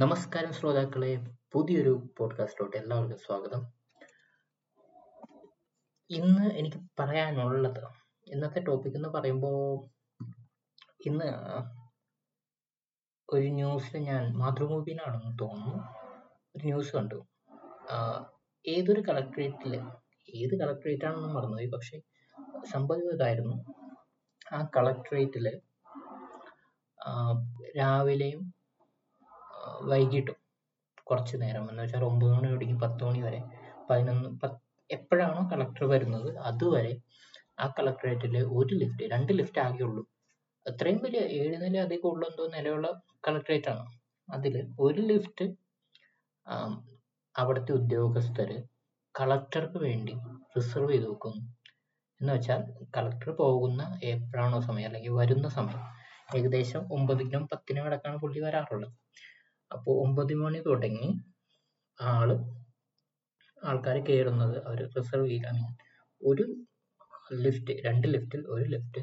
നമസ്കാരം ശ്രോതാക്കളെ പുതിയൊരു പോഡ്കാസ്റ്റിലോട്ട് എല്ലാവർക്കും സ്വാഗതം. ഇന്ന് എനിക്ക് പറയാനുള്ളത് ഇന്നത്തെ ടോപ്പിക് എന്ന് പറയുമ്പോൾ ഇന്ന് ഒരു ന്യൂസിൽ ഞാൻ മാതൃഭൂമിയിലാണെന്ന് തോന്നുന്നു. ഒരു ന്യൂസ് കണ്ടു. ഏതൊരു കളക്ട്രേറ്റിൽ ഏത് കളക്ട്രേറ്റ് ആണെന്ന് മറന്നുപോയി പക്ഷെ സംഭവം ഇതായിരുന്നു ആ കളക്ട്രേറ്റിൽ രാവിലെയും വൈകിട്ടും കുറച്ച് നേരം. എന്ന് വെച്ചാൽ ഒമ്പത് മണി തുടങ്ങി പത്ത് മണി വരെ. പതിനൊന്ന് പത്ത് എപ്പോഴാണോ കളക്ടർ വരുന്നത് അതുവരെ ആ കളക്ടറേറ്റിൽ ഒരു ലിഫ്റ്റ് രണ്ട് ലിഫ്റ്റ് ആകെ ഉള്ളൂ. അത്രയും വലിയ ഏഴ് നില അധികം ഉള്ള എന്തോ നിലയുള്ള കളക്ടറേറ്റ് ആണ്. അതിൽ ഒരു ലിഫ്റ്റ് അവിടുത്തെ ഉദ്യോഗസ്ഥര് കളക്ടർക്ക് വേണ്ടി റിസർവ് ചെയ്ത് വെക്കുന്നു എന്ന് വെച്ചാൽ കളക്ടർ പോകുന്ന എപ്പോഴാണോ സമയം അല്ലെങ്കിൽ വരുന്ന സമയം. ഏകദേശം ഒമ്പതിനും പത്തിനും ഇടക്കാണ് പുള്ളി വരാറുള്ളത്. അപ്പോൾ ഒമ്പത് മണി തുടങ്ങി ആൾ ആൾക്കാർ കയറുന്നത് അവർ റിസർവ് ചെയ്ത്. ഐ മീൻ ഒരു ലിഫ്റ്റ് രണ്ട് ലിഫ്റ്റിൽ ഒരു ലിഫ്റ്റ്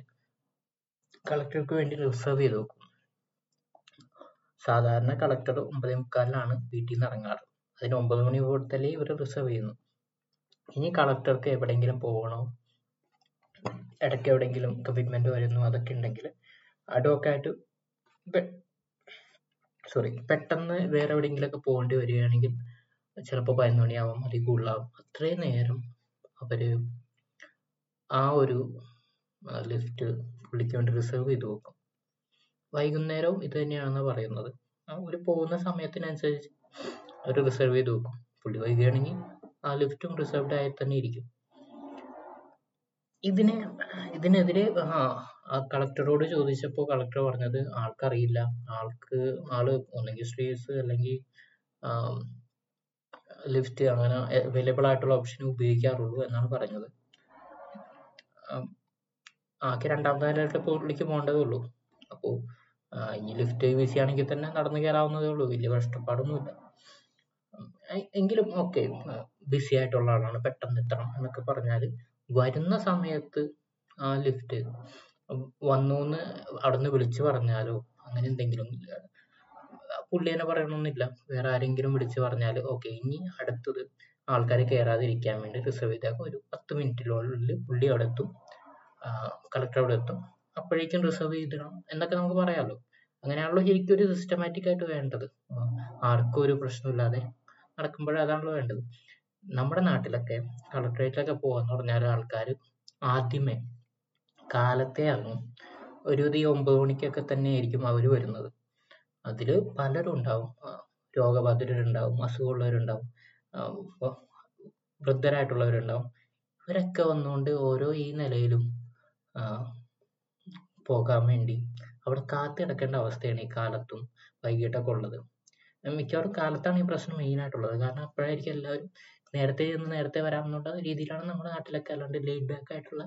കളക്ടർക്ക് വേണ്ടി റിസർവ് ചെയ്ത് വെക്കും. സാധാരണ കളക്ടർ ഒമ്പതേ മുക്കാലിനാണ് വീട്ടിൽ നിന്ന് ഇറങ്ങാറ്. അതിന് ഒമ്പത് മണി കൊടുത്തല്ലേ ഇവർ റിസർവ് ചെയ്യുന്നു. ഇനി കളക്ടർക്ക് എവിടെയെങ്കിലും പോകണോ ഇടയ്ക്ക് എവിടെയെങ്കിലും കമ്മിറ്റ്മെന്റ് വരുന്നു അതൊക്കെ ഉണ്ടെങ്കിൽ അഡോക്കായിട്ട് സോറി പെട്ടെന്ന് വേറെ എവിടെയെങ്കിലുമൊക്കെ പോകേണ്ടി വരികയാണെങ്കിൽ ചിലപ്പോൾ പതിനൊന്ന് മണിയാവും അതിൽ കൂടുതലാവും. അത്രയും നേരം അവർ ആ ഒരു ലിഫ്റ്റ് പുള്ളിക്ക് വേണ്ടി റിസർവ് ചെയ്ത് വെക്കും. വൈകുന്നേരവും ഇത് തന്നെയാണെന്ന് പറയുന്നത്. ഒരു പോകുന്ന സമയത്തിനനുസരിച്ച് അവർ റിസർവ് ചെയ്ത് വെക്കും. പുള്ളി വൈകുകയാണെങ്കിൽ ആ ലിഫ്റ്റും റിസർവ്ഡ് ആയി തന്നെ ഇരിക്കും. ഇതിനെ ഇതിനെതിരെ ആ ആ കളക്ടറോട് ചോദിച്ചപ്പോൾ കളക്ടർ പറഞ്ഞത് ആൾക്കറിയില്ല. ആൾക്ക് ആൾ ഒന്നെങ്കിൽ സ്ട്രീറ്റ്സ് അല്ലെങ്കിൽ ലിഫ്റ്റ് അങ്ങനെ അവൈലബിൾ ആയിട്ടുള്ള ഓപ്ഷൻ ഉപയോഗിക്കാറുള്ളൂ എന്നാണ് പറഞ്ഞത്. ആകെ രണ്ടാമതായിട്ട് നിലയിലോട്ട് പുള്ളിക്ക് പോകേണ്ടതേ ഉള്ളൂ. അപ്പോൾ ഇനി ലിഫ്റ്റ് യൂസ് ആണെങ്കിൽ തന്നെ നടന്നു കയറാവുന്നതേ ഉള്ളൂ. വലിയ കഷ്ടപ്പാടൊന്നുമില്ല. എങ്കിലും ഓക്കെ ബിസി ആയിട്ടുള്ള ആളാണ്. പെട്ടെന്ന് എത്തണം എന്നൊക്കെ പറഞ്ഞാൽ വരുന്ന സമയത്ത് ആ ലിഫ്റ്റ് വന്നു എന്ന് അവിടുന്ന് വിളിച്ചു പറഞ്ഞാലോ? അങ്ങനെ എന്തെങ്കിലും പുള്ളി തന്നെ പറയണമെന്നില്ല വേറെ ആരെങ്കിലും വിളിച്ചു പറഞ്ഞാൽ ഓക്കെ ഇനി അടുത്തത് ആൾക്കാരെ കയറാതിരിക്കാൻ വേണ്ടി റിസർവ് ചെയ്താൽ ഒരു പത്ത് മിനിറ്റിനുള്ളിൽ പുള്ളി അവിടെ എത്തും. കളക്ടർ അവിടെ എത്തും. അപ്പോഴേക്കും റിസർവ് ചെയ്തിടണം എന്നൊക്കെ നമുക്ക് പറയാമല്ലോ അങ്ങനെയാണല്ലോ ശരിക്കും ഒരു സിസ്റ്റമാറ്റിക് ആയിട്ട് വേണ്ടത്. ആർക്കും ഒരു പ്രശ്നമില്ലാതെ നടക്കുമ്പോഴേ അതാണല്ലോ വേണ്ടത്. നമ്മുടെ നാട്ടിലൊക്കെ കളക്ടറേറ്റിലൊക്കെ പോകാന്ന് പറഞ്ഞാൽ ആൾക്കാർ ആദ്യമേ കാലത്തെ ആണ് ഒരു ഈ ഒമ്പത് മണിക്കൊക്കെ തന്നെ ആയിരിക്കും അവർ വരുന്നത്. അതിൽ പലരും ഉണ്ടാവും. രോഗബാധിതരുണ്ടാവും അസുഖമുള്ളവരുണ്ടാവും വൃദ്ധരായിട്ടുള്ളവരുണ്ടാവും. ഇവരൊക്കെ വന്നുകൊണ്ട് ഓരോ ഈ നിലയിലും പോകാൻ വേണ്ടി അവിടെ കാത്തു കിടക്കേണ്ട അവസ്ഥയാണ് ഈ കാലത്തും വൈകിട്ടൊക്കെ ഉള്ളത്. മിക്കവാറും കാലത്താണ് ഈ പ്രശ്നം മെയിൻ ആയിട്ടുള്ളത് കാരണം അപ്പോഴായിരിക്കും എല്ലാവരും നേരത്തെ ചെന്ന് നേരത്തെ വരാമെന്നുള്ള രീതിയിലാണ് നമ്മുടെ നാട്ടിലൊക്കെ അല്ലാണ്ട് ലേറ്റ് ബാക്ക് ആയിട്ടുള്ള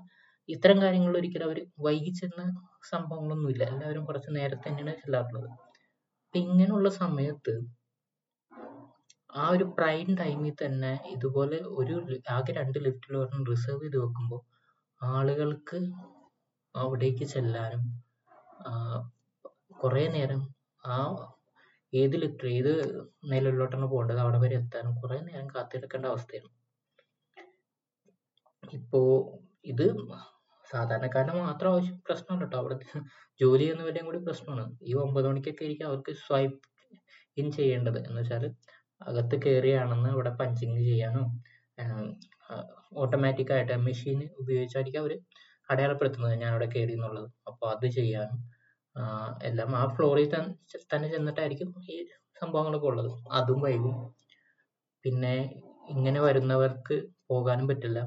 ഇത്തരം കാര്യങ്ങളിൽ ഒരിക്കലും അവർ വൈകി ചെന്ന സംഭവങ്ങളൊന്നുമില്ല എല്ലാവരും കുറച്ച് നേരത്തെ തന്നെയാണ് ചെല്ലാറുള്ളത്. അപ്പൊ ഇങ്ങനെയുള്ള സമയത്ത് ആ ഒരു പ്രൈം ടൈമിൽ തന്നെ ഇതുപോലെ ഒരു ആകെ രണ്ട് ലിഫ്റ്റിൽ ഒരെണ്ണം റിസർവ് ചെയ്ത് വെക്കുമ്പോൾ ആളുകൾക്ക് അവിടേക്ക് ചെല്ലാനും കുറേ നേരം ആ ഏത് ലിഫ്റ്റ് ഏത് നിലയിലോട്ടാണ് പോകേണ്ടത് അവിടെ വരെ എത്താനും കുറേ നേരം കാത്തിരിക്കേണ്ട അവസ്ഥയാണ് ഇപ്പോ ഇത് സാധാരണക്കാരന് മാത്രം ആവശ്യം പ്രശ്നമല്ല കേട്ടോ അവിടെ ജോലി ചെയ്യുന്നവരുടെയും കൂടി പ്രശ്നമാണ്. ഈ ഒമ്പത് മണിക്കൊക്കെ ആയിരിക്കും അവർക്ക് സ്വൈപ്പ് ഇൻ ചെയ്യേണ്ടത്. എന്ന് വെച്ചാൽ അകത്ത് കയറിയാണെന്ന് അവിടെ പഞ്ചിങ് ചെയ്യാനോ ഓട്ടോമാറ്റിക് ആയിട്ട് മെഷീൻ ഉപയോഗിച്ചായിരിക്കും അവർ അടയാളപ്പെടുത്തുന്നത് ഞാൻ അവിടെ കയറി എന്നുള്ളത് അപ്പോൾ അത് ചെയ്യാനും എല്ലാം ആ ഫ്ലോറിൽ തന്നെ ചെന്നിട്ടായിരിക്കും ഈ സംഭവങ്ങളൊക്കെ ഉള്ളത്. അതും വൈകും. പിന്നെ ഇങ്ങനെ വരുന്നവർക്ക് പോകാനും പറ്റില്ല.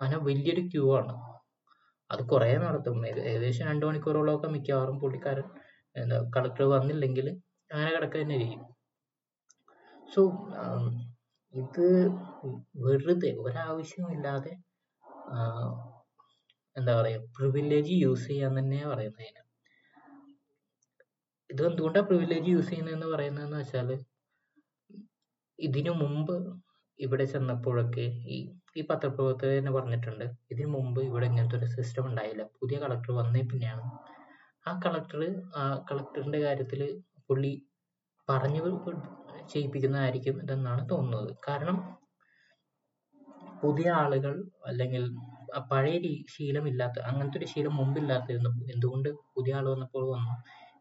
അങ്ങനെ വലിയൊരു ക്യൂ ആണ്. അത് കുറേ നടത്തും. ഏകദേശം രണ്ട് മണിക്കൂറോളമൊക്കെ മിക്കവാറും പുള്ളിക്കാരൻ എന്താ കളക്ടർ വന്നില്ലെങ്കിൽ അങ്ങനെ കിടക്കുക തന്നെ ചെയ്യും സോ ഇത് വെറുതെ ഒരാവശ്യമില്ലാതെ എന്താ പറയുക പ്രിവിലേജ് യൂസ് ചെയ്യാൻ തന്നെ പറയുന്നത് അതിന്. ഇത് എന്തുകൊണ്ടാണ് പ്രിവിലേജ് യൂസ് ചെയ്യുന്നതെന്ന് പറയുന്നതെന്ന് വെച്ചാൽ ഇതിനു മുമ്പ് ഇവിടെ ചെന്നപ്പോഴൊക്കെ ഈ ഈ പത്രപ്രവർത്തകർ തന്നെ പറഞ്ഞിട്ടുണ്ട്. ഇതിനു മുമ്പ് ഇവിടെ ഇങ്ങനത്തെ ഒരു സിസ്റ്റം ഉണ്ടായില്ല. പുതിയ കളക്ടർ വന്നേ പിന്നെയാണ്. ആ കളക്ടർ കളക്ടറിന്റെ കാര്യത്തിൽ പുള്ളി പറഞ്ഞു ചെയ്യിപ്പിക്കുന്നതായിരിക്കും ഇതെന്നാണ് തോന്നുന്നത്. കാരണം പുതിയ ആളുകൾ അല്ലെങ്കിൽ പഴയ ശീലമില്ലാത്ത അങ്ങനത്തെ ഒരു ശീലം മുമ്പില്ലാത്തിരുന്നു എന്തുകൊണ്ട് പുതിയ ആൾ വന്നപ്പോൾ വന്നു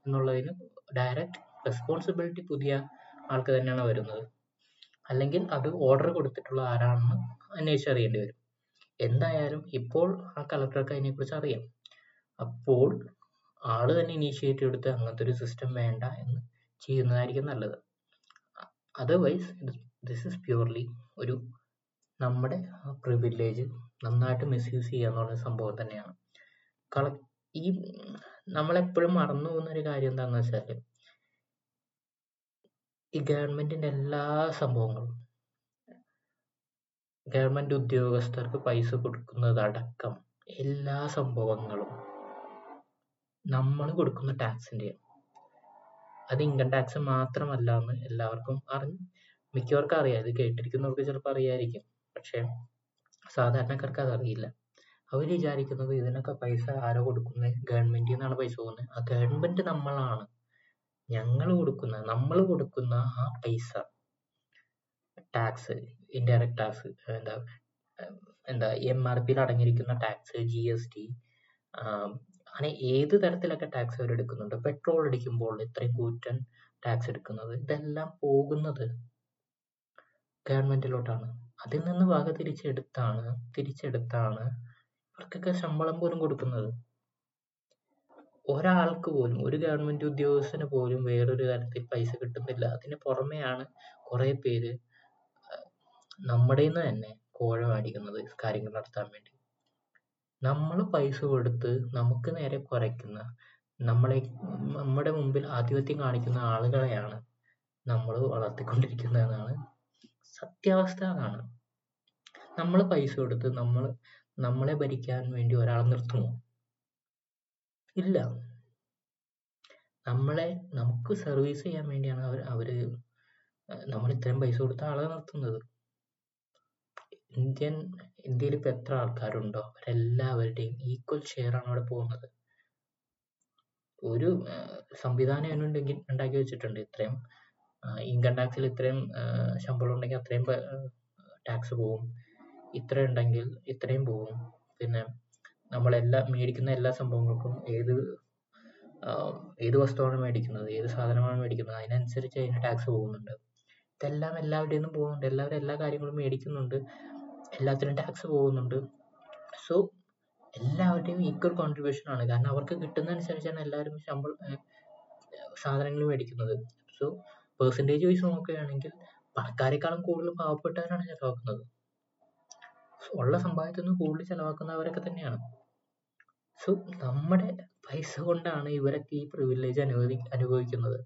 എന്നുള്ളതിന് ഡയറക്റ്റ് റെസ്പോൺസിബിലിറ്റി പുതിയ ആൾക്ക് തന്നെയാണ് വരുന്നത്. അല്ലെങ്കിൽ അത് ഓർഡർ കൊടുത്തിട്ടുള്ള ആരാണെന്ന് അന്വേഷിച്ചറിയേണ്ടി വരും. എന്തായാലും ഇപ്പോൾ ആ കളക്ടർക്ക് അതിനെക്കുറിച്ച് അറിയാം. അപ്പോൾ ആൾ തന്നെ ഇനീഷ്യേറ്റീവ് എടുത്ത് അങ്ങനത്തെ ഒരു സിസ്റ്റം വേണ്ട എന്ന് ചെയ്യുന്നതായിരിക്കും നല്ലത്. അതർവൈസ് ദിസ് ഇസ് പ്യൂർലി ഒരു നമ്മുടെ പ്രിവിലേജ് നന്നായിട്ട് മിസ്യൂസ് ചെയ്യുക എന്നുള്ള സംഭവം തന്നെയാണ്. കള ഈ നമ്മളെപ്പോഴും മറന്നു പോകുന്ന ഒരു കാര്യം എന്താണെന്ന് വെച്ചാൽ ഈ ഗവൺമെന്റിന്റെ എല്ലാ സംഭവങ്ങളും ഗവൺമെന്റ് ഉദ്യോഗസ്ഥർക്ക് പൈസ കൊടുക്കുന്നതടക്കം എല്ലാ സംഭവങ്ങളും നമ്മൾ കൊടുക്കുന്ന ടാക്സിന്റെ അത് ഇൻകം ടാക്സ് മാത്രമല്ല എന്ന് എല്ലാവർക്കും അറിഞ്ഞ് മിക്കവർക്കും അറിയാം. ഇത് കേട്ടിരിക്കുന്നവർക്ക് ചിലപ്പോൾ അറിയായിരിക്കും. പക്ഷെ സാധാരണക്കാർക്ക് അതറിയില്ല. അവർ വിചാരിക്കുന്നത് ഇതിനൊക്കെ പൈസ ആരോ കൊടുക്കുന്നത് ഗവൺമെന്റിൽ നിന്നാണ് പൈസ പോകുന്നത് ആ ഗവൺമെന്റ് നമ്മളാണ്. ഞങ്ങൾ കൊടുക്കുന്ന നമ്മൾ കൊടുക്കുന്ന ആ പൈസ ടാക്സ് ഇൻഡയറക്ട് ടാക്സ് എന്താ എന്താ എം ആർ പിയിൽ അടങ്ങിയിരിക്കുന്ന ടാക്സ് ജി എസ് ടി അങ്ങനെ ഏത് തരത്തിലൊക്കെ ടാക്സ് അവർ എടുക്കുന്നുണ്ട്? പെട്രോൾ അടിക്കുമ്പോൾ ഇത്രയും കൂറ്റൻ ടാക്സ് എടുക്കുന്നത് ഇതെല്ലാം പോകുന്നത് ഗവൺമെന്റിലോട്ടാണ്. അതിൽ നിന്ന് വക തിരിച്ചെടുത്താണ് തിരിച്ചെടുത്താണ് ഇവർക്കൊക്കെ ശമ്പളം പോലും കൊടുക്കുന്നത്. ഒരാൾക്ക് പോലും ഒരു ഗവൺമെന്റ് ഉദ്യോഗസ്ഥന് പോലും വേറൊരു തരത്തിൽ പൈസ കിട്ടുന്നില്ല. അതിന് പുറമെയാണ് കുറെ പേര് നമ്മുടെ നിന്ന് തന്നെ കോഴ മേടിക്കുന്നത് കാര്യങ്ങൾ നടത്താൻ വേണ്ടി. നമ്മൾ പൈസ കൊടുത്ത് നമുക്ക് നേരെ കുറയ്ക്കുന്ന നമ്മളെ നമ്മുടെ മുമ്പിൽ ആധിപത്യം കാണിക്കുന്ന ആളുകളെയാണ് നമ്മൾ വളർത്തിക്കൊണ്ടിരിക്കുന്നതെന്നാണ് സത്യാവസ്ഥ അതാണ് നമ്മൾ പൈസ കൊടുത്ത് നമ്മൾ നമ്മളെ ഭരിക്കാൻ വേണ്ടി ഒരാളെ നിർത്തുമോ? ഇല്ല. നമ്മളെ നമുക്ക് സർവീസ് ചെയ്യാൻ വേണ്ടിയാണ് അവർ അവർ നമ്മൾ ഇത്രയും പൈസ കൊടുത്ത ആളെ നിർത്തുന്നത്. ഇന്ത്യൻ ഇന്ത്യയിൽ ഇപ്പൊ എത്ര ആൾക്കാരുണ്ടോ? അവരെല്ലാവരുടെയും ഈക്വൽ ഷെയർ ആണ് അവിടെ പോകുന്നത്. ഒരു ഏർ സംവിധാനം അതിനുണ്ടെങ്കിൽ ഉണ്ടാക്കി വെച്ചിട്ടുണ്ട്. ഇത്രയും ഇൻകം ടാക്സിൽ ഇത്രയും ഏർ ശമ്പളം ഉണ്ടെങ്കിൽ അത്രയും ടാക്സ് പോവും. ഇത്ര ഉണ്ടെങ്കിൽ ഇത്രയും പോവും. പിന്നെ നമ്മളെല്ലാ മേടിക്കുന്ന എല്ലാ സംഭവങ്ങൾക്കും ഏത് ഏർ ഏത് വസ്തുവാണ് മേടിക്കുന്നത്? ഏത് സാധനമാണ് മേടിക്കുന്നത്? അതിനനുസരിച്ച് അതിന് ടാക്സ് പോകുന്നുണ്ട്. ഇതെല്ലാം എല്ലാവരുടെയും പോകുന്നുണ്ട്. എല്ലാവരും എല്ലാ കാര്യങ്ങളും മേടിക്കുന്നുണ്ട്. എല്ലാത്തിനും ടാക്സ് പോകുന്നുണ്ട്. സോ എല്ലാവരുടെയും ഈക്വൽ കോൺട്രിബ്യൂഷൻ ആണ്. കാരണം അവർക്ക് കിട്ടുന്നതനുസരിച്ചാണ് എല്ലാവരും ശമ്പളം സാധനങ്ങൾ മേടിക്കുന്നത്. സോ പെർസെന്റേജ് വൈസ് നോക്കുകയാണെങ്കിൽ പണക്കാരെക്കാളും കൂടുതൽ പാവപ്പെട്ടവരാണ് ചിലവാക്കുന്നത്. ഉള്ള സമ്പാദ്യത്തിൽ നിന്ന് കൂടുതൽ ചിലവാക്കുന്നവരൊക്കെ തന്നെയാണ്. സോ നമ്മുടെ പൈസ കൊണ്ടാണ് ഇവരൊക്കെ ഈ പ്രിവിലേജ് അനുവദി അനുഭവിക്കുന്നത്.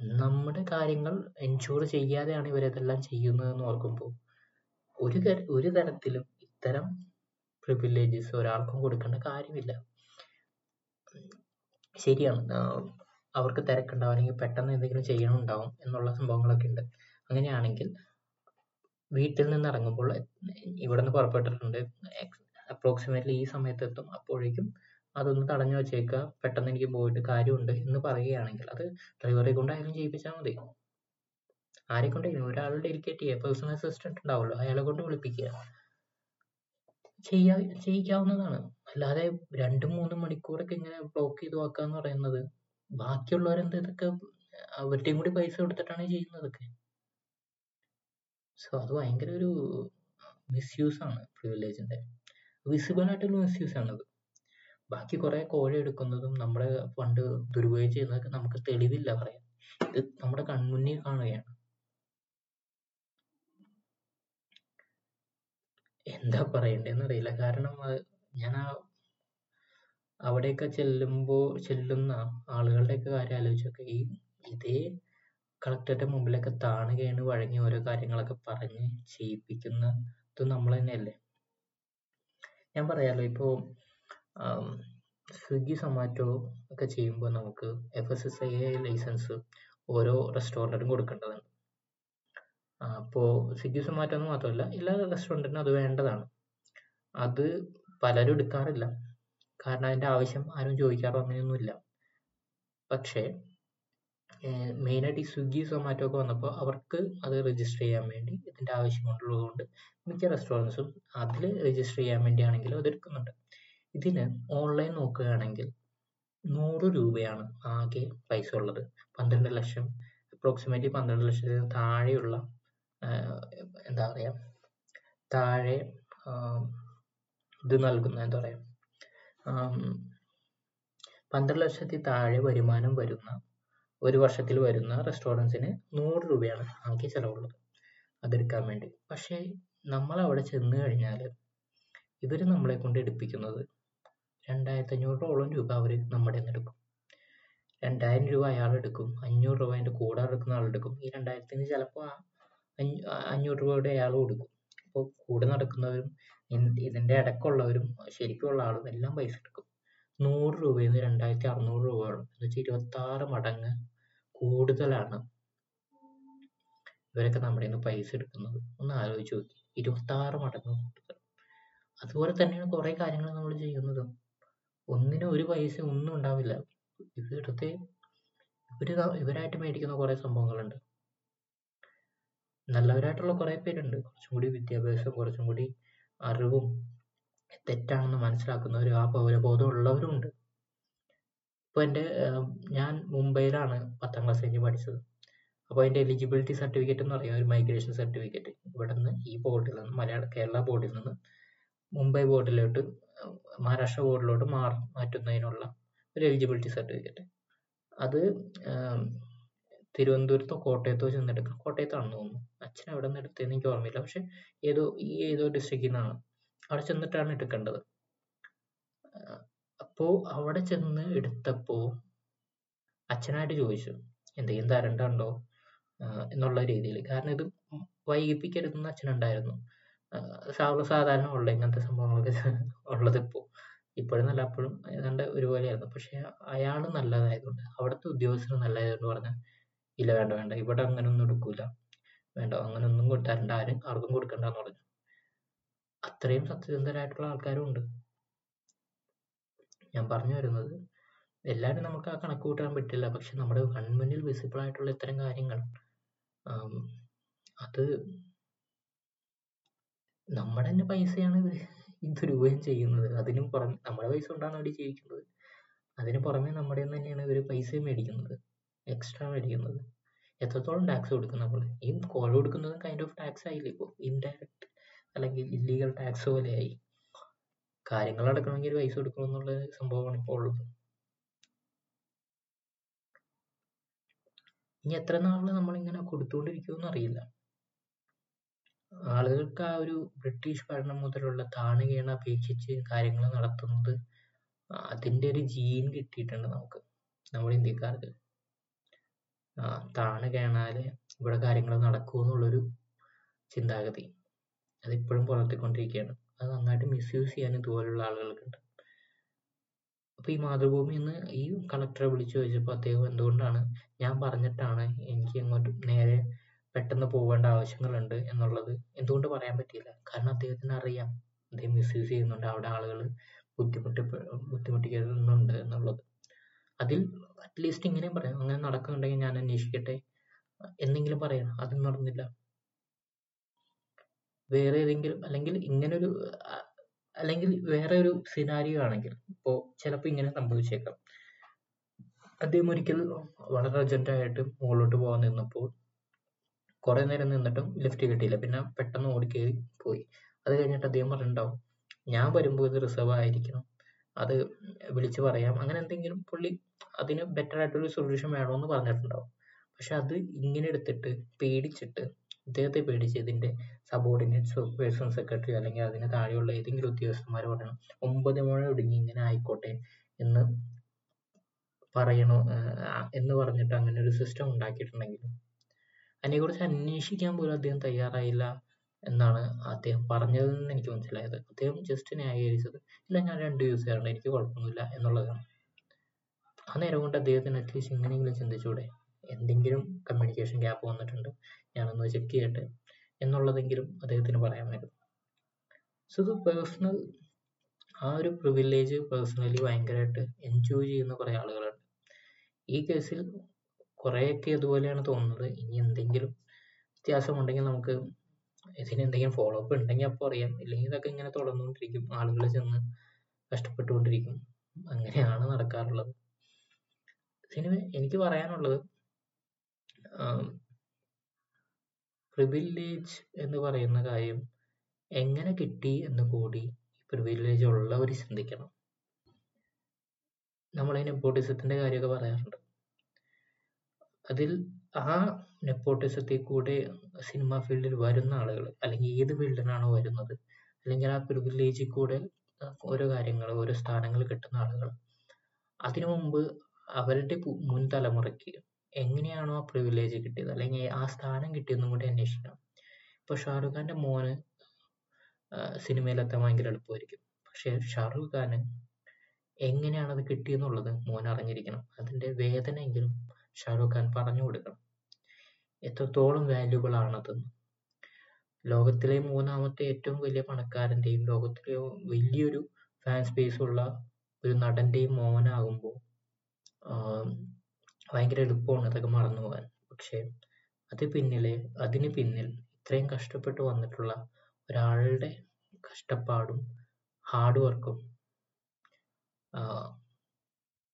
നമ്മുടെ കാര്യങ്ങൾ എൻഷുർ ചെയ്യാതെയാണ് ഇവരിതെല്ലാം ചെയ്യുന്നതെന്ന് ഓർക്കുമ്പോൾ ഒരു തര ഒരു തരത്തിലും ഇത്തരം പ്രിവിലേജസ് ഒരാൾക്കും കൊടുക്കേണ്ട കാര്യമില്ല. ശരിയാണ്. അവർക്ക് തിരക്കുണ്ടാവും അല്ലെങ്കിൽ പെട്ടെന്ന് എന്തെങ്കിലും ചെയ്യണമുണ്ടാവും എന്നുള്ള സംഭവങ്ങളൊക്കെ ഉണ്ട്. അങ്ങനെയാണെങ്കിൽ വീട്ടിൽ നിന്ന് ഇറങ്ങുമ്പോൾ ഇവിടെ നിന്ന് പുറപ്പെട്ടിട്ടുണ്ട് അപ്രോക്സിമേറ്റ്ലി ഈ സമയത്ത് എത്തും അപ്പോഴേക്കും അതൊന്ന് തടഞ്ഞു വെച്ചേക്കുക. പെട്ടെന്ന് എനിക്ക് പോയിട്ട് കാര്യമുണ്ട് എന്ന് പറയുകയാണെങ്കിൽ അത് ഡ്രൈവറെ കൊണ്ടായാലും ചെയ്യിപ്പിച്ചാൽ മതി. ആരെ കൊണ്ടെങ്കിലും ഒരാളുടെ ഡെലിക്കേറ്റ് ചെയ്യുക പേഴ്സണൽ അസിസ്റ്റന്റ് ഉണ്ടാവുമല്ലോ. അയാളെ കൊണ്ട് വിളിപ്പിക്കുക. ചെയ്യാ ചെയ്യിക്കാവുന്നതാണ്. അല്ലാതെ രണ്ടും മൂന്നും മണിക്കൂറൊക്കെ ഇങ്ങനെ ബ്ലോക്ക് ചെയ്ത് വെക്കുക എന്ന് പറയുന്നത് ബാക്കിയുള്ളവരെന്ത് ഇതൊക്കെ അവരുടെയും കൂടി പൈസ കൊടുത്തിട്ടാണ് ചെയ്യുന്നതൊക്കെ സോ അത് ഭയങ്കര ഒരു മിസ്യൂസ് ആണ് പ്രിവിലേജിന്റെ വിസിബിൾ ആയിട്ടുള്ള മിസ്യൂസ് ആണത്. ബാക്കി കുറെ കോഴ എടുക്കുന്നതും നമ്മുടെ ഫണ്ട് ദുരുപയോഗം ചെയ്യുന്നതൊക്കെ നമുക്ക് തെളിവില്ല പറയാൻ. ഇത് നമ്മുടെ കൺമുന്നിൽ കാണുകയാണ്. എന്താ പറയണ്ടേന്ന് അറിയില്ല. കാരണം ഞാൻ ആ അവിടെയൊക്കെ ചെല്ലുമ്പോ ചെല്ലുന്ന ആളുകളുടെയൊക്കെ കാര്യം ആലോചിച്ചൊക്കെ ഈ ഇതേ കളക്ടറുടെ മുമ്പിലൊക്കെ താണുകയാണ് വഴങ്ങി ഓരോ കാര്യങ്ങളൊക്കെ പറഞ്ഞ് ചെയ്യിപ്പിക്കുന്നത് നമ്മൾ തന്നെയല്ലേ? ഞാൻ പറയാലോ ഇപ്പോൾ സ്വിഗ്ഗി സൊമാറ്റോ ഒക്കെ ചെയ്യുമ്പോൾ നമുക്ക് F S S I licence ഓരോ റെസ്റ്റോറന്റിനും കൊടുക്കേണ്ടതുണ്ട്. അപ്പോൾ സ്വിഗ്ഗി സൊമാറ്റോ എന്ന് മാത്രമല്ല എല്ലാ റെസ്റ്റോറന്റിനും അത് വേണ്ടതാണ്. അത് പലരും എടുക്കാറില്ല. കാരണം അതിന്റെ ആവശ്യം ആരും ചോദിക്കാറോ അങ്ങനെയൊന്നുമില്ല. പക്ഷേ മെയിനായിട്ട് ഈ സ്വിഗ്ഗി സൊമാറ്റോ ഒക്കെ വന്നപ്പോൾ അവർക്ക് അത് രജിസ്റ്റർ ചെയ്യാൻ വേണ്ടി ഇതിന്റെ ആവശ്യമുള്ളതുകൊണ്ട് മിക്ക റെസ്റ്റോറൻസും അതിൽ രജിസ്റ്റർ ചെയ്യാൻ വേണ്ടിയാണെങ്കിലും അതെടുക്കുന്നുണ്ട് ഇതിന് ഓൺലൈൻ നോക്കുകയാണെങ്കിൽ നൂറ് രൂപയാണ് ആകെ പൈസ ഉള്ളത്. പന്ത്രണ്ട് ലക്ഷം അപ്രോക്സിമേറ്റ്ലി പന്ത്രണ്ട് ലക്ഷത്തിന് താഴെയുള്ള എന്താ പറയുക താഴെ ഇത് നൽകുന്ന എന്താ പറയുക പന്ത്രണ്ട് ലക്ഷത്തിൽ താഴെ വരുമാനം വരുന്ന ഒരു വർഷത്തിൽ വരുന്ന റെസ്റ്റോറന്റ്സിന് നൂറ് രൂപയാണ് ആകെ ചിലവുള്ളത് അതെടുക്കാൻ വേണ്ടി. പക്ഷേ നമ്മൾ അവിടെ ചെന്ന് കഴിഞ്ഞാൽ ഇവർ നമ്മളെ കൊണ്ട് എടുപ്പിക്കുന്നത് രണ്ടായിരത്തി അഞ്ഞൂറോളം രൂപ അവർ നമ്മുടെ നിന്ന് എടുക്കും രണ്ടായിരം രൂപ അയാൾ എടുക്കും. അഞ്ഞൂറ് രൂപ അതിന്റെ കൂടെ എടുക്കുന്ന ആൾ എടുക്കും. ഈ രണ്ടായിരത്തിന് ചിലപ്പോൾ അഞ്ഞൂറ് രൂപയുടെ അയാൾ കൊടുക്കും. അപ്പോൾ കൂടെ നടക്കുന്നവരും ഇതിന്റെ ഇടക്കുള്ളവരും ശരിക്കുള്ള ആളും എല്ലാം പൈസ എടുക്കും. നൂറ് രൂപയിൽ നിന്ന് രണ്ടായിരത്തി അറുന്നൂറ് രൂപയോളം എന്ന് വെച്ചാൽ ഇരുപത്താറ് മടങ്ങ് കൂടുതലാണ് ഇവരൊക്കെ നമ്മുടെ നിന്ന് പൈസ എടുക്കുന്നത്. ഒന്ന് ആലോചിച്ച് നോക്കി. ഇരുപത്താറ് മടങ്ങ് കൂടുതൽ. അതുപോലെ തന്നെയാണ് കുറേ കാര്യങ്ങൾ നമ്മൾ ചെയ്യുന്നത്. ഒന്നിനും ഒരു പൈസ ഒന്നും ഉണ്ടാവില്ല. ഇവിടുത്തെ ഇവർ ഇവരായിട്ട് മേടിക്കുന്ന കുറെ സംഭവങ്ങളുണ്ട്. നല്ലവരായിട്ടുള്ള കുറെ പേരുണ്ട്. കുറച്ചും കൂടി വിദ്യാഭ്യാസം കുറച്ചും കൂടി അറിവും തെറ്റാണെന്ന് മനസ്സിലാക്കുന്നവരും ആ പൗരബോധം ഉള്ളവരും ഉണ്ട് ഇപ്പൊ എന്റെ ഞാൻ മുംബൈയിലാണ് പത്താം ക്ലാസ് കഴിഞ്ഞ് പഠിച്ചത്. അപ്പോൾ അതിന്റെ എലിജിബിലിറ്റി സർട്ടിഫിക്കറ്റ് എന്ന് പറയുക ഒരു മൈഗ്രേഷൻ സർട്ടിഫിക്കറ്റ്. ഇവിടെ നിന്ന് ഈ ബോർഡിൽ നിന്ന് മലയാള കേരള ബോർഡിൽ നിന്ന് മുംബൈ ബോർഡിലോട്ട് മഹാരാഷ്ട്ര ബോർഡിലോട്ട് മാറി മാറ്റുന്നതിനുള്ള ഒരു എലിജിബിലിറ്റി സർട്ടിഫിക്കറ്റ് അത് തിരുവനന്തപുരത്തോ കോട്ടയത്തോ ചെന്നെടുക്കാം കോട്ടയത്താണെന്ന് തോന്നുന്നു. അച്ഛൻ എവിടെ നിന്ന് എടുത്തതെന്ന് എനിക്ക് ഓർമ്മയില്ല. പക്ഷെ ഏതോ ഈ ഏതോ ഡിസ്ട്രിക്റ്റിൽ നിന്നാണ്. അവിടെ ചെന്നിട്ടാണ് എടുക്കേണ്ടത്. അപ്പോ അവിടെ ചെന്ന് എടുത്തപ്പോൾ അച്ഛനായിട്ട് ചോദിച്ചു എന്തെങ്കിലും തരണ്ടുണ്ടോ എന്നുള്ള രീതിയിൽ. കാരണം ഇത് വൈകിപ്പിക്കരുതെന്ന് അച്ഛനുണ്ടായിരുന്നു. സാധാരണ ഉള്ള ഇങ്ങനത്തെ സംഭവങ്ങളൊക്കെ ഉള്ളത് ഇപ്പോൾ ഇപ്പോഴെന്നല്ല അപ്പോഴും ഏതാണ്ട് ഒരുപോലെയായിരുന്നു. പക്ഷെ അയാൾ നല്ലതായതുകൊണ്ട് അവിടുത്തെ ഉദ്യോഗസ്ഥർ നല്ലതായതുകൊണ്ട് പറഞ്ഞാൽ ഇല്ല വേണ്ട വേണ്ട ഇവിടെ അങ്ങനെ ഒന്നും എടുക്കൂല. വേണ്ട അങ്ങനെ ഒന്നും കൊടുത്താറുണ്ട് ആരും ആർക്കും കൊടുക്കണ്ടെന്ന് പറഞ്ഞു. അത്രയും സത്യസന്ധരായിട്ടുള്ള ആൾക്കാരും ഉണ്ട്. ഞാൻ പറഞ്ഞു വരുന്നത് എല്ലാവരും നമുക്ക് ആ കണക്ക് കൂട്ടാൻ പറ്റില്ല. പക്ഷെ നമ്മുടെ കൺമുന്നിൽ വിസിബിൾ ആയിട്ടുള്ള ഇത്തരം കാര്യങ്ങൾ അത് നമ്മുടെ തന്നെ പൈസയാണ് ഇത് ദുരുപയോഗം ചെയ്യുന്നത്. അതിനും പുറമെ നമ്മുടെ പൈസ കൊണ്ടാണ് അവർ ജീവിക്കുന്നത്. അതിന് പുറമെ നമ്മുടെ തന്നെയാണ് ഇവർ മേടിക്കുന്നത്. എക്സ്ട്രാ മേടിക്കുന്നത്. എത്രത്തോളം ടാക്സ് കൊടുക്കും നമ്മൾ ഈ കോൾ കൊടുക്കുന്നത് കൈൻഡ് ഓഫ് ടാക്സ് ആയില്ലേ ഇപ്പോൾ ഇൻഡയറക്റ്റ് അല്ലെങ്കിൽ ഇല്ലീഗൽ ടാക്സ് പോലെയായി. കാര്യങ്ങൾ നടക്കണമെങ്കിൽ പൈസ കൊടുക്കണം എന്നുള്ള സംഭവമാണ് ഇപ്പോൾ ഉള്ളത്. ഇനി എത്ര നാളിൽ നമ്മളിങ്ങനെ കൊടുത്തുകൊണ്ടിരിക്കുമെന്ന് അറിയില്ല. ആളുകൾക്ക് ആ ഒരു ബ്രിട്ടീഷ് ഭരണം മുതലുള്ള വീണ അപേക്ഷിച്ച് കാര്യങ്ങൾ നടത്തുന്നത് അതിന്റെ ഒരു ജീൻ കിട്ടിയിട്ടുണ്ട് നമുക്ക് നമ്മുടെ ഇന്ത്യക്കാർക്ക്. ആ താണു ഇവിടെ കാര്യങ്ങൾ നടക്കൂ എന്നുള്ളൊരു ചിന്താഗതി. അതിപ്പോഴും പുലർത്തിക്കൊണ്ടിരിക്കുകയാണ്. അത് നന്നായിട്ട് മിസ്യൂസ് ചെയ്യാൻ ഇതുപോലുള്ള ആളുകൾക്കുണ്ട് അപ്പോൾ ഈ മാതൃഭൂമി എന്ന് ഈ കളക്ടറെ വിളിച്ചു ചോദിച്ചപ്പോൾ അദ്ദേഹം എന്തുകൊണ്ടാണ് ഞാൻ പറഞ്ഞിട്ടാണ് എനിക്ക് ഇങ്ങോട്ട് നേരെ പെട്ടെന്ന് പോകേണ്ട ആവശ്യങ്ങളുണ്ട് എന്നുള്ളത് എന്തുകൊണ്ട് പറയാൻ പറ്റിയില്ല? കാരണം അദ്ദേഹത്തിന് അറിയാം. അദ്ദേഹം മിസ്യൂസ് ചെയ്യുന്നുണ്ട്. അവിടെ ആളുകൾ ബുദ്ധിമുട്ടി ബുദ്ധിമുട്ടിക്കുന്നുണ്ട് എന്നുള്ളത്. അതിൽ അറ്റ്ലീസ്റ്റ് ഇങ്ങനെയും പറയാം. അങ്ങനെ നടക്കുന്നുണ്ടെങ്കിൽ ഞാൻ അന്വേഷിക്കട്ടെ. എന്നെങ്കിലും പറയാം അതും നടന്നില്ല. വേറെ ഏതെങ്കിലും അല്ലെങ്കിൽ ഇങ്ങനൊരു അല്ലെങ്കിൽ വേറെ ഒരു സിനാരിയോ ആണെങ്കിൽ ഇപ്പോ ചിലപ്പോ ഇങ്ങനെ സംഭവിച്ചേക്കാം. അദ്ദേഹം ഒരിക്കൽ വളരെ അർജന്റായിട്ട് മുകളിലോട്ട് പോകാൻ നിന്നപ്പോൾ കുറെ നേരം നിന്നിട്ടും ലിഫ്റ്റ് കിട്ടിയില്ല. പിന്നെ പെട്ടെന്ന് ഓടി കയറി പോയി. അത് കഴിഞ്ഞിട്ട് അദ്ദേഹം പറഞ്ഞിട്ടുണ്ടാവും ഞാൻ വരുമ്പോൾ ഇത് റിസർവ് ആയിരിക്കണം. അത് വിളിച്ചു പറയാം. അങ്ങനെ എന്തെങ്കിലും പുള്ളി അതിന് ബെറ്റർ ആയിട്ടൊരു സൊല്യൂഷൻ വേണമെന്ന് പറഞ്ഞിട്ടുണ്ടാവും. പക്ഷെ അത് ഇങ്ങനെ എടുത്തിട്ട് പേടിച്ചിട്ട് അദ്ദേഹത്തെ പേടിച്ച് ഇതിന്റെ സബോർഡിനേറ്റ്സോ പേഴ്സണൽ സെക്രട്ടറി അല്ലെങ്കിൽ അതിന് താഴെയുള്ള ഏതെങ്കിലും ഉദ്യോഗസ്ഥന്മാർ പറയണം ഒമ്പത് മുഴ ഒടുങ്ങി ഇങ്ങനെ ആയിക്കോട്ടെ എന്ന് പറയണോ എന്ന് പറഞ്ഞിട്ട് അങ്ങനെ ഒരു സിസ്റ്റം ഉണ്ടാക്കിയിട്ടുണ്ടെങ്കിൽ അതിനെക്കുറിച്ച് അന്വേഷിക്കാൻ പോലും അദ്ദേഹം തയ്യാറായില്ല എന്നാണ് അദ്ദേഹം പറഞ്ഞതെന്ന് എനിക്ക് മനസ്സിലായത്. അദ്ദേഹം ജസ്റ്റ് ന്യായീകരിച്ചത് ഇല്ല ഞാൻ രണ്ട് ദിവസമായിരുന്നു എനിക്ക് കുഴപ്പമൊന്നുമില്ല എന്നുള്ളതാണ്. ആ നേരം കൊണ്ട് അദ്ദേഹത്തിന് അറ്റ്ലീസ്റ്റ് എങ്ങനെയെങ്കിലും ചിന്തിച്ചൂടെ? എന്തെങ്കിലും കമ്മ്യൂണിക്കേഷൻ ഗ്യാപ്പ് വന്നിട്ടുണ്ട്? ഞാനൊന്ന് ചെക്ക് ചെയ്യട്ടെ? എന്നുള്ളതെങ്കിലും അദ്ദേഹത്തിന് പറയാമായിരുന്നു. സോ ഇത് പേഴ്സണൽ ആ ഒരു പ്രിവിലേജ് പേഴ്സണലി ഭയങ്കരമായിട്ട് എൻജോയ് ചെയ്യുന്ന കുറേ ആളുകളുണ്ട്. ഈ കേസിൽ കുറേയൊക്കെ ഇതുപോലെയാണ് തോന്നുന്നത്. ഇനി എന്തെങ്കിലും വ്യത്യാസമുണ്ടെങ്കിൽ നമുക്ക് ഇതിന് എന്തെങ്കിലും ഫോളോ അപ്പ് ഉണ്ടെങ്കിൽ അപ്പോൾ അറിയാം. ഇല്ലെങ്കിൽ ഇതൊക്കെ ഇങ്ങനെ തുടർന്നുകൊണ്ടിരിക്കും. ആളുകൾ ചെന്ന് കഷ്ടപ്പെട്ടുകൊണ്ടിരിക്കും. അങ്ങനെയാണ് നടക്കാറുള്ളത്. സിനിമ എനിക്ക് പറയാനുള്ളത് പ്രിവില്ലേജ് എന്ന് പറയുന്ന കാര്യം എങ്ങനെ കിട്ടി എന്ന് കൂടി പ്രിവില്ലേജ് ഉള്ളവർ ചിന്തിക്കണം. നമ്മൾ ഈ നെപ്പോട്ടിസത്തിന്റെ കാര്യമൊക്കെ പറയാറുണ്ട്. അതിൽ ആ നെപ്പോട്ടിസത്തിൽ കൂടെ സിനിമ ഫീൽഡിൽ വരുന്ന ആളുകൾ അല്ലെങ്കിൽ ഏത് ഫീൽഡിലാണോ വരുന്നത് അല്ലെങ്കിൽ ആ പ്രിവിലേജിൽ കൂടെ ഓരോ കാര്യങ്ങൾ ഓരോ സ്ഥാനങ്ങൾ കിട്ടുന്ന ആളുകൾ അതിനു മുമ്പ് അവരുടെ മുൻ തലമുറയ്ക്ക് എങ്ങനെയാണോ ആ പ്രിവിലേജ് കിട്ടിയത് അല്ലെങ്കിൽ ആ സ്ഥാനം കിട്ടിയതെന്നും കൂടി അന്വേഷിക്കണം. ഇപ്പൊ ഷാറുഖ് ഖാന്റെ മോന് സിനിമയിലെത്താൻ ഭയങ്കര എളുപ്പമായിരിക്കും. പക്ഷെ ഷാറുഖ് ഖാന് എങ്ങനെയാണ് അത് കിട്ടിയെന്നുള്ളത് മോൻ അറിഞ്ഞിരിക്കണം അതിന്റെ വേദനയെങ്കിലും ഷാറുഖ് ഖാൻ പറഞ്ഞു കൊടുക്കണം. എത്രത്തോളം വാല്യുബിൾ ആണതെന്ന് ലോകത്തിലെ മൂന്നാമത്തെ ഏറ്റവും വലിയ പണക്കാരന്റെയും ലോകത്തിലെ വലിയൊരു ഫാൻ സ്പേസ് ഉള്ള ഒരു നടന്റെയും മോനാകുമ്പോൾ ഭയങ്കര എളുപ്പമാണ് അതൊക്കെ മറന്നു പോകാൻ. പക്ഷെ അത് പിന്നിലെ അതിന് പിന്നിൽ ഇത്രയും കഷ്ടപ്പെട്ട് വന്നിട്ടുള്ള ഒരാളുടെ കഷ്ടപ്പാടും ഹാർഡ് വർക്കും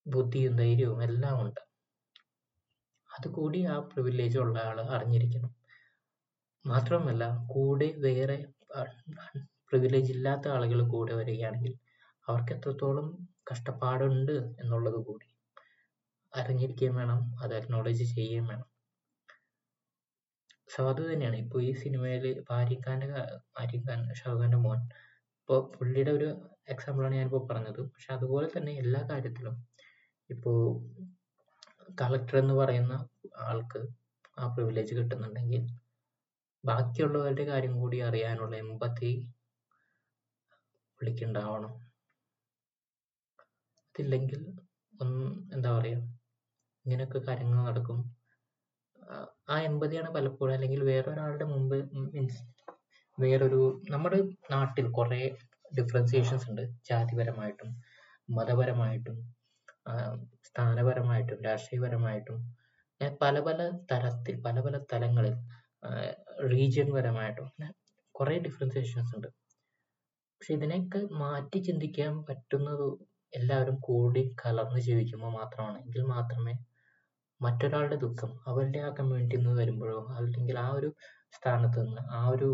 ബുദ്ധിയും ധൈര്യവും എല്ലാം ഉണ്ട്. അതുകൂടി ആ പ്രിവിലേജ് ഉള്ള ആൾ അറിഞ്ഞിരിക്കണം. മാത്രമല്ല കൂടെ വേറെ പ്രിവിലേജ് ഇല്ലാത്ത ആളുകൾ കൂടെ വരികയാണെങ്കിൽ അവർക്ക് എത്രത്തോളം കഷ്ടപ്പാടുണ്ട് എന്നുള്ളത് കൂടി അറിഞ്ഞിരിക്കുകയും വേണം അത് അക്നോളജ് ചെയ്യുകയും വേണം. സോ അത് തന്നെയാണ്. ഇപ്പോൾ ഈ സിനിമയിൽ ഭാര്യക്കാന്റെ ഭാര്യക്കാൻ ഖാന്റെ മോൻ. ഇപ്പോൾ പുള്ളിയുടെ ഒരു എക്സാമ്പിളാണ് ഞാനിപ്പോൾ പറഞ്ഞത്. പക്ഷെ അതുപോലെ തന്നെ എല്ലാ കാര്യത്തിലും ഇപ്പോൾ കളക്ടർ എന്ന് പറയുന്ന ആൾക്ക് ആ പ്രിവിലേജ് കിട്ടുന്നുണ്ടെങ്കിൽ ബാക്കിയുള്ളവരുടെ കാര്യം കൂടി അറിയാനുള്ള എമ്പത്തി പുള്ളിക്കുണ്ടാവണം അതില്ലെങ്കിൽ ഒന്ന് എന്താ പറയുക ഇങ്ങനെയൊക്കെ കാര്യങ്ങൾ നടക്കും. ആ- എമ്പതിയാണ് പലപ്പോഴും അല്ലെങ്കിൽ വേറൊരാളുടെ മുമ്പ് മീൻസ് വേറൊരു നമ്മുടെ നാട്ടിൽ കുറേ ഡിഫറൻസിയേഷൻസ് ഉണ്ട്. ജാതിപരമായിട്ടും മതപരമായിട്ടും സ്ഥാനപരമായിട്ടും രാഷ്ട്രീയപരമായിട്ടും അങ്ങനെ പല പല തരത്തിൽ പല പല തലങ്ങളിൽ റീജിയൻ പരമായിട്ടും അങ്ങനെ കുറെ ഡിഫറൻസിയേഷൻസ് ഉണ്ട്. പക്ഷെ ഇതിനെയൊക്കെ മാറ്റി ചിന്തിക്കാൻ പറ്റുന്നത് എല്ലാവരും കൂടി കലർന്ന് ജീവിക്കുമ്പോൾ മാത്രമാണ്. എങ്കിൽ മാത്രമേ മറ്റൊരാളുടെ ദുഃഖം അവരുടെ ആ കമ്മ്യൂണിറ്റിയിൽ നിന്ന് വരുമ്പോഴോ അല്ലെങ്കിൽ ആ ഒരു സ്ഥാനത്ത് നിന്ന് ആ ഒരു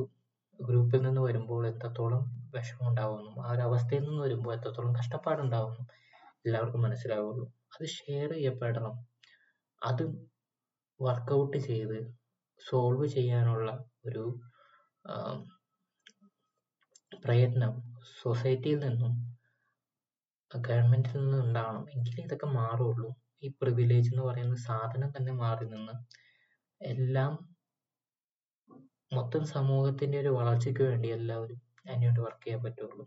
ഗ്രൂപ്പിൽ നിന്ന് വരുമ്പോൾ എത്രത്തോളം വിഷമം ഉണ്ടാവുമെന്നും ആ ഒരു അവസ്ഥയിൽ നിന്ന് വരുമ്പോൾ എത്രത്തോളം കഷ്ടപ്പാടുണ്ടാവുമെന്നും എല്ലാവർക്കും മനസ്സിലാവുള്ളൂ. അത് ഷെയർ ചെയ്യപ്പെടണം. അത് വർക്കൗട്ട് ചെയ്ത് സോൾവ് ചെയ്യാനുള്ള ഒരു പ്രയത്നം സൊസൈറ്റിയിൽ നിന്നും ഗവൺമെന്റിൽ നിന്നും ഉണ്ടാവണം. എങ്കിലേ ഇതൊക്കെ മാറുള്ളൂ. ഈ പ്രിവിലേജ് എന്ന് പറയുന്ന സാധനം തന്നെ മാറി നിന്ന് എല്ലാം മൊത്തം സമൂഹത്തിന്റെ ഒരു വളർച്ചയ്ക്ക് വേണ്ടി എല്ലാവരും അതിനുവേണ്ടി വർക്ക് ചെയ്യാൻ പറ്റുള്ളൂ.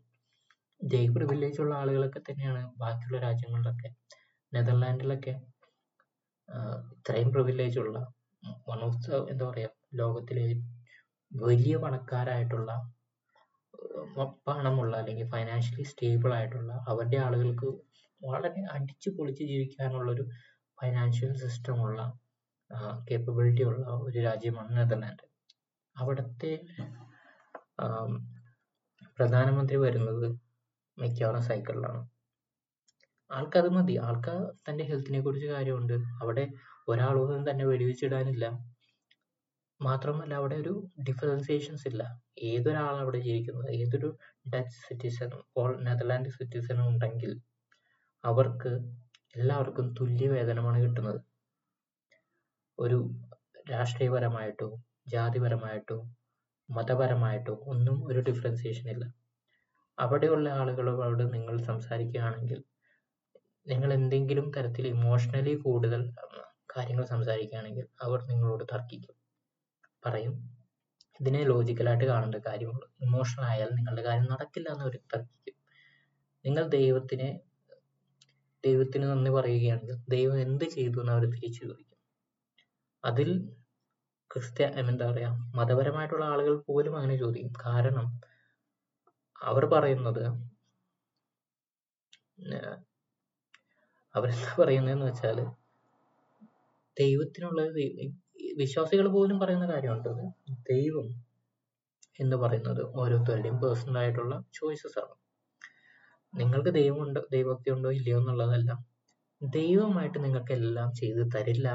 ജയ് പ്രിവിലേജ് ഉള്ള ആളുകളൊക്കെ തന്നെയാണ് ബാക്കിയുള്ള രാജ്യങ്ങളിലൊക്കെ നെതർലാൻഡിലൊക്കെ ഇത്രയും പ്രിവിലേജ് ഉള്ള വൺ ഓഫ് ദ എന്താ പറയാ ലോകത്തിലെ വലിയ പണക്കാരായിട്ടുള്ള പണമുള്ള അല്ലെങ്കിൽ ഫൈനാൻഷ്യലി സ്റ്റേബിൾ ആയിട്ടുള്ള അവരുടെ ആളുകൾക്ക് വളരെ അടിച്ചു പൊളിച്ച് ജീവിക്കാനുള്ള ഒരു ഫൈനാൻഷ്യൽ സിസ്റ്റം ഉള്ള കേപ്പബിലിറ്റി ഉള്ള ഒരു രാജ്യമാണ് നെതർലാൻഡ്. അവിടുത്തെ പ്രധാനമന്ത്രി വരുന്നത് മിക്കവാറും സൈക്കിളിലാണ് ആൾക്കത് മതി. ആൾക്ക് തന്റെ ഹെൽത്തിനെ കുറിച്ച് കാര്യമുണ്ട്. അവിടെ ഒരാളൊന്നും തന്നെ വെടിവെച്ചിടാനില്ല. മാത്രമല്ല അവിടെ ഒരു ഡിഫറൻസിയേഷൻസ് ഇല്ല. ഏതൊരാളാണ് അവിടെ ജീവിക്കുന്നത്? ഏതൊരു ഡച്ച് സിറ്റിസണും ഓൾ നെതർലാൻഡ് സിറ്റിസണും ഉണ്ടെങ്കിൽ അവർക്ക് എല്ലാവർക്കും തുല്യ വേതനമാണ് കിട്ടുന്നത്. ഒരു രാഷ്ട്രീയപരമായിട്ടോ ജാതിപരമായിട്ടോ മതപരമായിട്ടോ ഒന്നും ഒരു ഡിഫറൻസിയേഷൻ ഇല്ല. അവിടെയുള്ള ആളുകളോട് നിങ്ങൾ സംസാരിക്കുകയാണെങ്കിൽ നിങ്ങൾ എന്തെങ്കിലും തരത്തിൽ ഇമോഷണലി കൂടുതൽ കാര്യങ്ങൾ സംസാരിക്കുകയാണെങ്കിൽ അവർ നിങ്ങളോട് തർക്കിക്കും. പറയും. ഇതിനെ ലോജിക്കലായിട്ട് കാണേണ്ട കാര്യമുള്ളൂ. ഇമോഷണൽ ആയാൽ നിങ്ങളുടെ കാര്യം നടക്കില്ല എന്ന് അവർ തർക്കിക്കും. നിങ്ങൾ ദൈവത്തിനെ ദൈവത്തിന് നന്ദി പറയുകയാണെങ്കിൽ ദൈവം എന്ത് ചെയ്തു എന്ന് അവർ തിരിച്ചു ചോദിക്കും. അതിൽ ക്രിസ്ത്യ എന്താ പറയാ മതപരമായിട്ടുള്ള ആളുകൾ പോലും അങ്ങനെ ചോദിക്കും. കാരണം അവർ പറയുന്നത് അവരെന്താ പറയുന്നതെന്ന് വെച്ചാൽ ദൈവത്തിനുള്ള വിശ്വാസികൾ പോലും പറയുന്ന കാര്യമുണ്ട് ദൈവം എന്ന് പറയുന്നത് ഓരോരുത്തരുടെയും പേഴ്സണൽ ആയിട്ടുള്ള ചോയ്സസ് ആണ്. നിങ്ങൾക്ക് ദൈവമുണ്ടോ ദൈവഭക്തി ഉണ്ടോ ഇല്ലയോ എന്നുള്ളതല്ല. ദൈവമായിട്ട് നിങ്ങൾക്ക് എല്ലാം ചെയ്തു തരില്ല.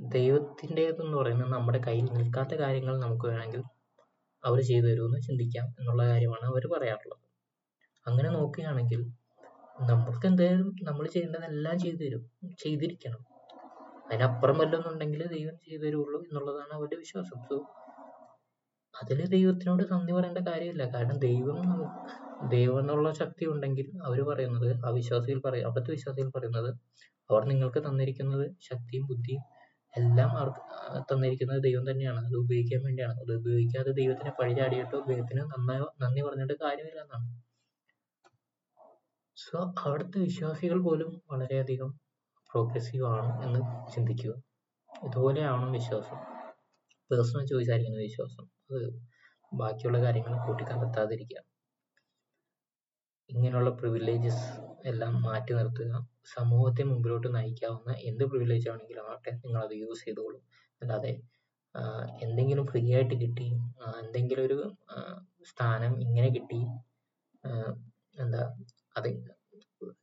ദൈവത്തിന്റെതെന്ന് പറയുന്നത് നമ്മുടെ കയ്യിൽ നിൽക്കാത്ത കാര്യങ്ങൾ നമുക്ക് വേണമെങ്കിൽ അവർ ചെയ്തു തരുമെന്ന് ചിന്തിക്കാം എന്നുള്ള കാര്യമാണ് അവർ പറയാറുള്ളത്. അങ്ങനെ നോക്കുകയാണെങ്കിൽ നമ്മൾക്ക് എന്തായാലും നമ്മൾ ചെയ്യേണ്ടതെല്ലാം ചെയ്തു തരും ചെയ്തിരിക്കണം. അതിനപ്പുറം വല്ലതും ഉണ്ടെങ്കിൽ ദൈവം ചെയ്തു തരുള്ളൂ എന്നുള്ളതാണ് അവരുടെ വിശ്വാസം. സോ അതിൽ ദൈവത്തിനോട് നന്ദി പറയേണ്ട കാര്യമില്ല. കാരണം ദൈവം ദൈവം എന്നുള്ള ശക്തി ഉണ്ടെങ്കിൽ അവർ പറയുന്നത് അവിശ്വാസികൾ പറയും അബദ്ധ വിശ്വാസികൾ പറയുന്നത് അവർ നിങ്ങൾക്ക് തന്നിരിക്കുന്നത് ശക്തിയും ബുദ്ധിയും എല്ലാം അവർക്ക് തന്നിരിക്കുന്നത് ദൈവം തന്നെയാണ്. അത് ഉപയോഗിക്കാൻ വേണ്ടിയാണ്. അത് ഉപയോഗിക്കാതെ ദൈവത്തിനെ പഴി ചാടിയിട്ടോ ദൈവത്തിന് നന്നായി നന്ദി പറഞ്ഞിട്ട് കാര്യമില്ല എന്നാണ്. സോ അവിടുത്തെ വിശ്വാസികൾ പോലും വളരെയധികം പ്രോഗ്രസീവ് ആണ് എന്ന് ചിന്തിക്കുക. ഇതുപോലെയാണ് വിശ്വാസം. പേഴ്സണൽ ചോയ്സ് ആയിരിക്കുന്ന വിശ്വാസം. അത് ബാക്കിയുള്ള കാര്യങ്ങൾ കൂട്ടിക്കലർത്താതിരിക്കുക. ഇങ്ങനെയുള്ള പ്രിവിലേജസ് എല്ലാം മാറ്റി നിർത്തുക. സമൂഹത്തെ മുമ്പിലോട്ട് നയിക്കാവുന്ന എന്ത് പ്രിവിലേജ് ആണെങ്കിലും ആവട്ടെ നിങ്ങൾ അത് യൂസ് ചെയ്തോളൂ. അല്ലാതെ എന്തെങ്കിലും ഫ്രീ ആയിട്ട് കിട്ടി എന്തെങ്കിലും ഒരു സ്ഥാനം ഇങ്ങനെ കിട്ടി ആഹ് എന്താ അത്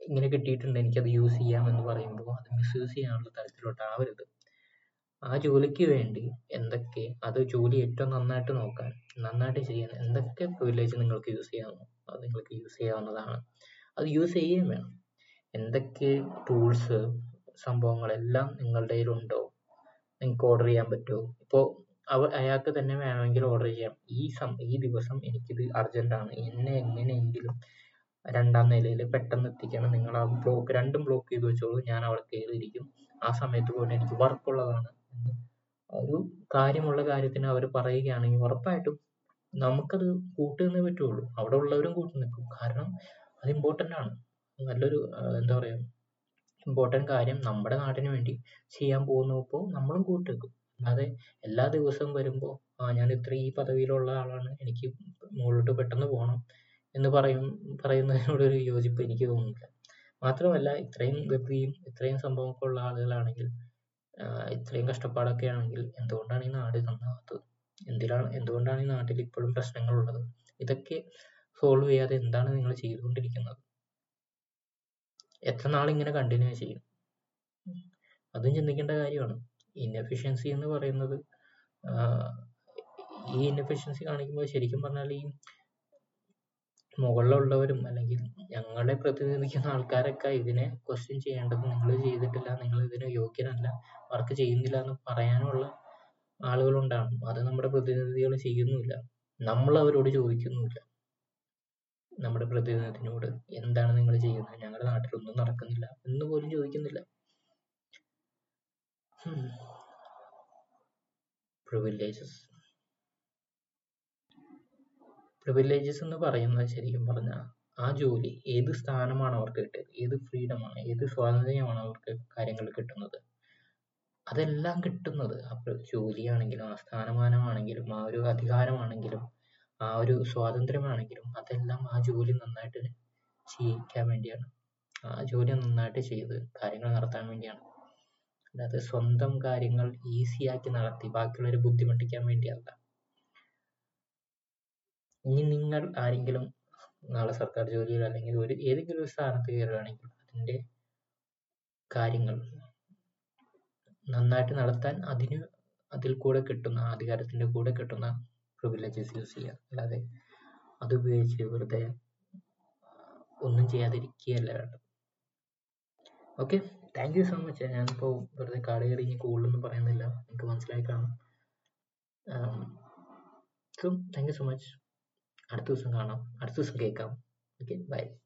ഇങ്ങനെ കിട്ടിയിട്ടുണ്ട്. എനിക്കത് യൂസ് ചെയ്യാം എന്ന് പറയുമ്പോൾ അത് മിസ്യൂസ് ചെയ്യാനുള്ള തരത്തിലോട്ട് ആവരുത് ആ ജോലിക്ക് വേണ്ടി എന്തൊക്കെ അത് ജോലി ഏറ്റവും നന്നായിട്ട് നോക്കാൻ നന്നായിട്ട് ചെയ്യാൻ എന്തൊക്കെ പ്രിവിലേജ് നിങ്ങൾക്ക് യൂസ് ചെയ്യാമോ അത് നിങ്ങൾക്ക് യൂസ് ചെയ്യാവുന്നതാണ്. അത് യൂസ് ചെയ്യുകയും വേണം. എന്തൊക്കെ ടൂൾസ് സംഭവങ്ങളെല്ലാം നിങ്ങളുടെ കയ്യിലുണ്ടോ? നിങ്ങൾക്ക് ഓർഡർ ചെയ്യാൻ പറ്റുമോ? ഇപ്പോൾ അവ അയാൾക്ക് തന്നെ വേണമെങ്കിൽ ഓർഡർ ചെയ്യാം. ഈ സം ഈ ദിവസം എനിക്കിത് അർജന്റ് ആണ്. എന്നെ എങ്ങനെയെങ്കിലും രണ്ടാം നിലയിൽ പെട്ടെന്ന് എത്തിക്കണം. നിങ്ങൾ ആ ബ്ലോക്ക് രണ്ടും ബ്ലോക്ക് ചെയ്ത് വെച്ചോളൂ. ഞാൻ അവിടെ കയറിയിരിക്കും. ആ സമയത്ത് പോയിട്ട് എനിക്ക് വർക്കുള്ളതാണ് ഒരു കാര്യമുള്ള കാര്യത്തിന് അവർ പറയുകയാണെങ്കിൽ ഉറപ്പായിട്ടും നമുക്കത് കൂട്ടുന്നേ പറ്റുള്ളൂ. അവിടെ ഉള്ളവരും കൂട്ടു നിൽക്കും. കാരണം അത് ഇമ്പോർട്ടന്റ് ആണ്. നല്ലൊരു എന്താ പറയുക ഇമ്പോർട്ടന്റ് കാര്യം നമ്മുടെ നാടിന് വേണ്ടി ചെയ്യാൻ പോകുന്നപ്പോൾ നമ്മളും കൂട്ടു നിൽക്കും. അല്ലാതെ എല്ലാ ദിവസവും വരുമ്പോൾ ആ ഞാൻ ഇത്ര ഈ പദവിയിലുള്ള ആളാണ്. എനിക്ക് മുകളിലോട്ട് പെട്ടെന്ന് പോകണം. എന്ന് പറയും പറയുന്നതിനോട് ഒരു യോജിപ്പ് എനിക്ക് തോന്നുന്നില്ല. മാത്രമല്ല ഇത്രയും ഗതിയും ഇത്രയും സംഭവമൊക്കെ ഉള്ള ആളുകളാണെങ്കിൽ ഇത്രയും കഷ്ടപ്പാടൊക്കെ ആണെങ്കിൽ എന്തുകൊണ്ടാണ് ഈ നാട് നന്നാവാത്തത്? എന്തിനാണ് എന്തുകൊണ്ടാണ് ഈ നാട്ടിൽ ഇപ്പോഴും പ്രശ്നങ്ങൾ ഉള്ളത് ഇതൊക്കെ സോൾവ് ചെയ്യാതെ എന്താണ് നിങ്ങൾ ചെയ്തുകൊണ്ടിരിക്കുന്നത്? എത്ര നാൾ ഇങ്ങനെ കണ്ടിന്യൂ ചെയ്യും? അതും ചിന്തിക്കേണ്ട കാര്യമാണ്. ഇൻഎഫിഷ്യൻസി എന്ന് പറയുന്നത് ഈ ഇൻഎഫിഷ്യൻസി കാണിക്കുമ്പോൾ ശരിക്കും പറഞ്ഞാൽ ഈ മുകളിലുള്ളവരും അല്ലെങ്കിൽ ഞങ്ങളെ പ്രതിനിധിക്കുന്ന ആൾക്കാരൊക്കെ ഇതിനെ ക്വസ്റ്റ്യൻ ചെയ്യേണ്ടത് നിങ്ങൾ ചെയ്തിട്ടില്ല നിങ്ങൾ ഇതിന് യോഗ്യനല്ല വർക്ക് ചെയ്യുന്നില്ല എന്ന് പറയാനുള്ള ആളുകളുണ്ടാകും അത് നമ്മുടെ പ്രതിനിധികൾ ചെയ്യുന്നുമില്ല. നമ്മൾ അവരോട് ചോദിക്കുന്നുമില്ല. നമ്മുടെ പ്രതിനിധിനോട് എന്താണ് നിങ്ങൾ ചെയ്യുന്നത്? ഞങ്ങളുടെ നാട്ടിലൊന്നും നടക്കുന്നില്ല എന്ന് പോലും ചോദിക്കുന്നില്ല. പ്രിവിലേജസ് പ്രിവിലേജസ് എന്ന് പറയുന്നത് ശരിക്കും പറഞ്ഞാൽ ആ ജോലി ഏത് സ്ഥാനമാണ് അവർക്ക് കിട്ടിയത്? ഏത് ഫ്രീഡമാണ്? ഏത് സ്വാതന്ത്ര്യമാണ് അവർക്ക് കാര്യങ്ങൾ കിട്ടുന്നത്? അതെല്ലാം കിട്ടുന്നത് അപ്പോൾ ജോലിയാണെങ്കിലും ആ സ്ഥാനമാനമാണെങ്കിലും ആ ഒരു അധികാരമാണെങ്കിലും ആ ഒരു സ്വാതന്ത്ര്യമാണെങ്കിലും അതെല്ലാം ആ ജോലി നന്നായിട്ട് ചെയ്യിക്കാൻ വേണ്ടിയാണ്. ആ ജോലി നന്നായിട്ട് ചെയ്ത് കാര്യങ്ങൾ നടത്താൻ വേണ്ടിയാണ്. അല്ലാതെ സ്വന്തം കാര്യങ്ങൾ ഈസിയാക്കി നടത്തി ബാക്കിയുള്ളവരെ ബുദ്ധിമുട്ടിക്കാൻ വേണ്ടിയല്ല. ഇനി നിങ്ങൾ ആരെങ്കിലും നാളെ സർക്കാർ ജോലിയിൽ അല്ലെങ്കിൽ ഒരു ഏതെങ്കിലും ഒരു സ്ഥാനത്ത് കയറുകയാണെങ്കിൽ അതിന്റെ കാര്യങ്ങൾ നന്നായിട്ട് നടത്താൻ അതിന് അതിൽ കൂടെ കിട്ടുന്ന അധികാരത്തിന്റെ കൂടെ കിട്ടുന്ന പ്രിവിലേജസ് യൂസ് ചെയ്യുക. അല്ലാതെ അത് ഉപയോഗിച്ച് വെറുതെ ഒന്നും ചെയ്യാതിരിക്കുകയല്ല വേണ്ടത്. Okay thank you so much ഞാനിപ്പോൾ വെറുതെ കാട് കയറി ഇനി കൂടുതലൊന്നും പറയുന്നില്ല. നിങ്ങൾക്ക് മനസ്സിലായി കാണും. So thank you so much അടുത്ത ദിവസം കാണാം. അടുത്ത ദിവസം കേൾക്കാം. Okay bye